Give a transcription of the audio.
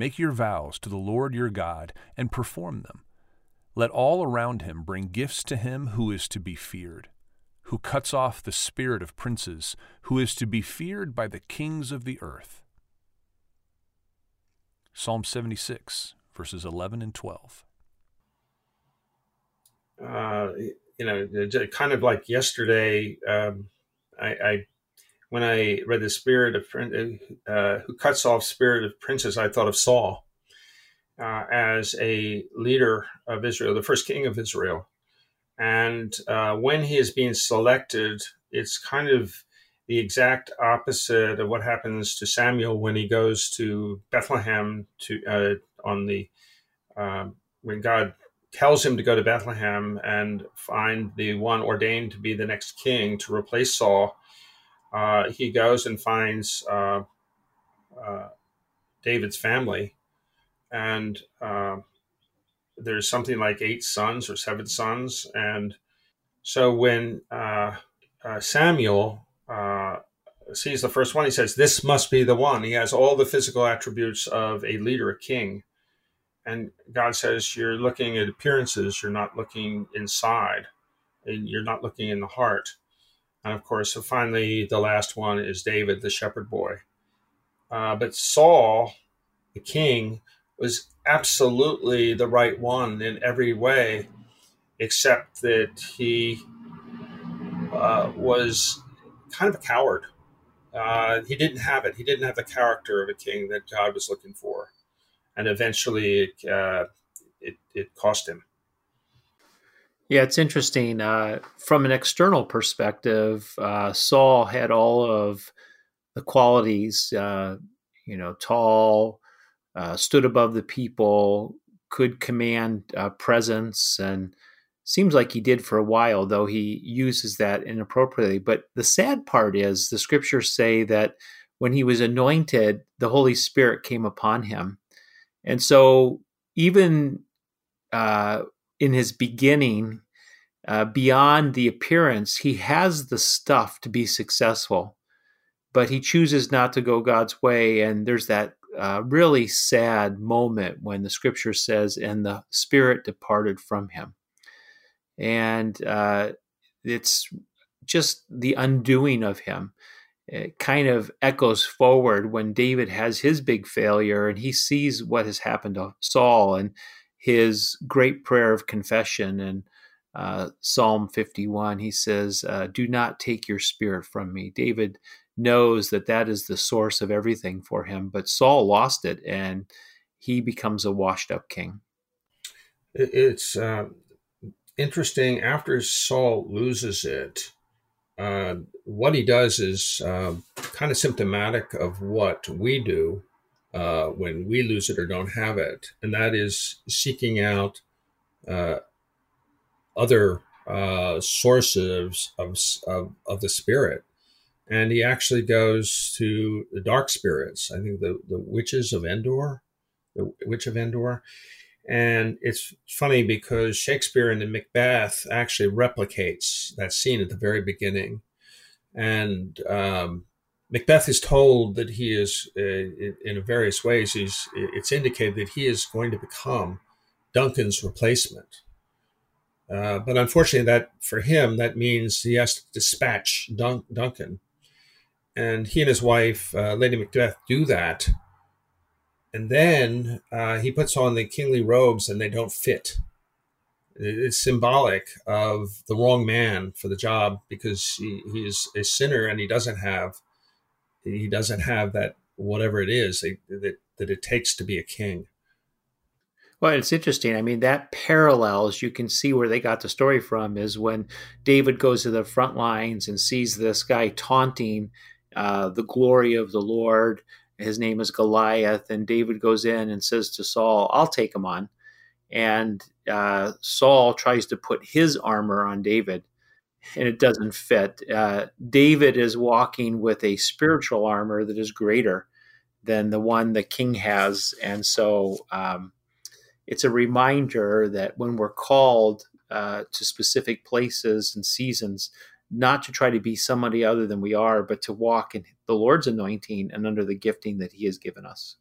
Make your vows to the Lord your God and perform them. Let all around him bring gifts to him who is to be feared, who cuts off the spirit of princes, who is to be feared by the kings of the earth. Psalm 76, verses 11 and 12. Uh, you know, kind of like yesterday, um, I, I, when I read the spirit of uh, who cuts off spirit of princes, I thought of Saul uh, as a leader of Israel, the first king of Israel. And uh, when he is being selected, it's kind of the exact opposite of what happens to Samuel when he goes to Bethlehem to uh, on the um, when God tells him to go to Bethlehem and find the one ordained to be the next king to replace Saul. Uh, he goes and finds uh, uh, David's family and uh, there's something like eight sons or seven sons. And so when uh, Samuel sees the first one, he says, This must be the one. He has all the physical attributes of a leader, a king. And God says, You're looking at appearances, you're not looking inside, and you're not looking in the heart. And of course, so finally, the last one is David, the shepherd boy. Uh, but Saul, the king, was absolutely the right one in every way, except that he uh, was kind of a coward. Uh, he didn't have it. He didn't have the character of a king that God was looking for, and eventually it uh, it, it, cost him. Yeah, it's interesting. Uh, from an external perspective, uh, Saul had all of the qualities. Uh, you know, tall, uh, stood above the people, could command uh, presence, and seems like he did for a while, though he uses that inappropriately. But the sad part is the scriptures say that when he was anointed, the Holy Spirit came upon him. And so, even uh, in his beginning, uh, beyond the appearance, he has the stuff to be successful, but he chooses not to go God's way. And there's that uh, really sad moment when the scripture says, and the spirit departed from him. And uh, it's just the undoing of him. It kind of echoes forward when David has his big failure and he sees what has happened to Saul and his great prayer of confession and uh, Psalm 51. He says, uh, Do not take your spirit from me. David knows that that is the source of everything for him. But Saul lost it, and he becomes a washed up king. It's uh, interesting. After Saul loses it, uh, what he does is uh, kind of symptomatic of what we do uh, when we lose it or don't have it, and that is seeking out uh, other uh, sources of, of, of the spirit. And he actually goes to the dark spirits. I think the the witches of Endor, the witch of Endor, and it's funny because Shakespeare in the Macbeth actually replicates that scene at the very beginning, and um, Macbeth is told that he is uh, in various ways. He's it's indicated that he is going to become Duncan's replacement. Uh, but unfortunately, that for him that means he has to dispatch Dun- Duncan and he and his wife, uh, Lady Macbeth, do that. And then uh, he puts on the kingly robes and they don't fit. It's symbolic of the wrong man for the job because he, he is a sinner and he doesn't have he doesn't have that whatever it is that, that it takes to be a king. Well, it's interesting. I mean, that parallels, you can see where they got the story from is when David goes to the front lines and sees this guy taunting uh, the glory of the Lord. His name is Goliath, and David goes in and says to Saul, "I'll take him on." And uh, Saul tries to put his armor on David, and it doesn't fit. Uh, David is walking with a spiritual armor that is greater than the one the king has, and so um, it's a reminder that when we're called uh, to specific places and seasons, not to try to be somebody other than we are, but to walk in the Lord's anointing and under the gifting that He has given us.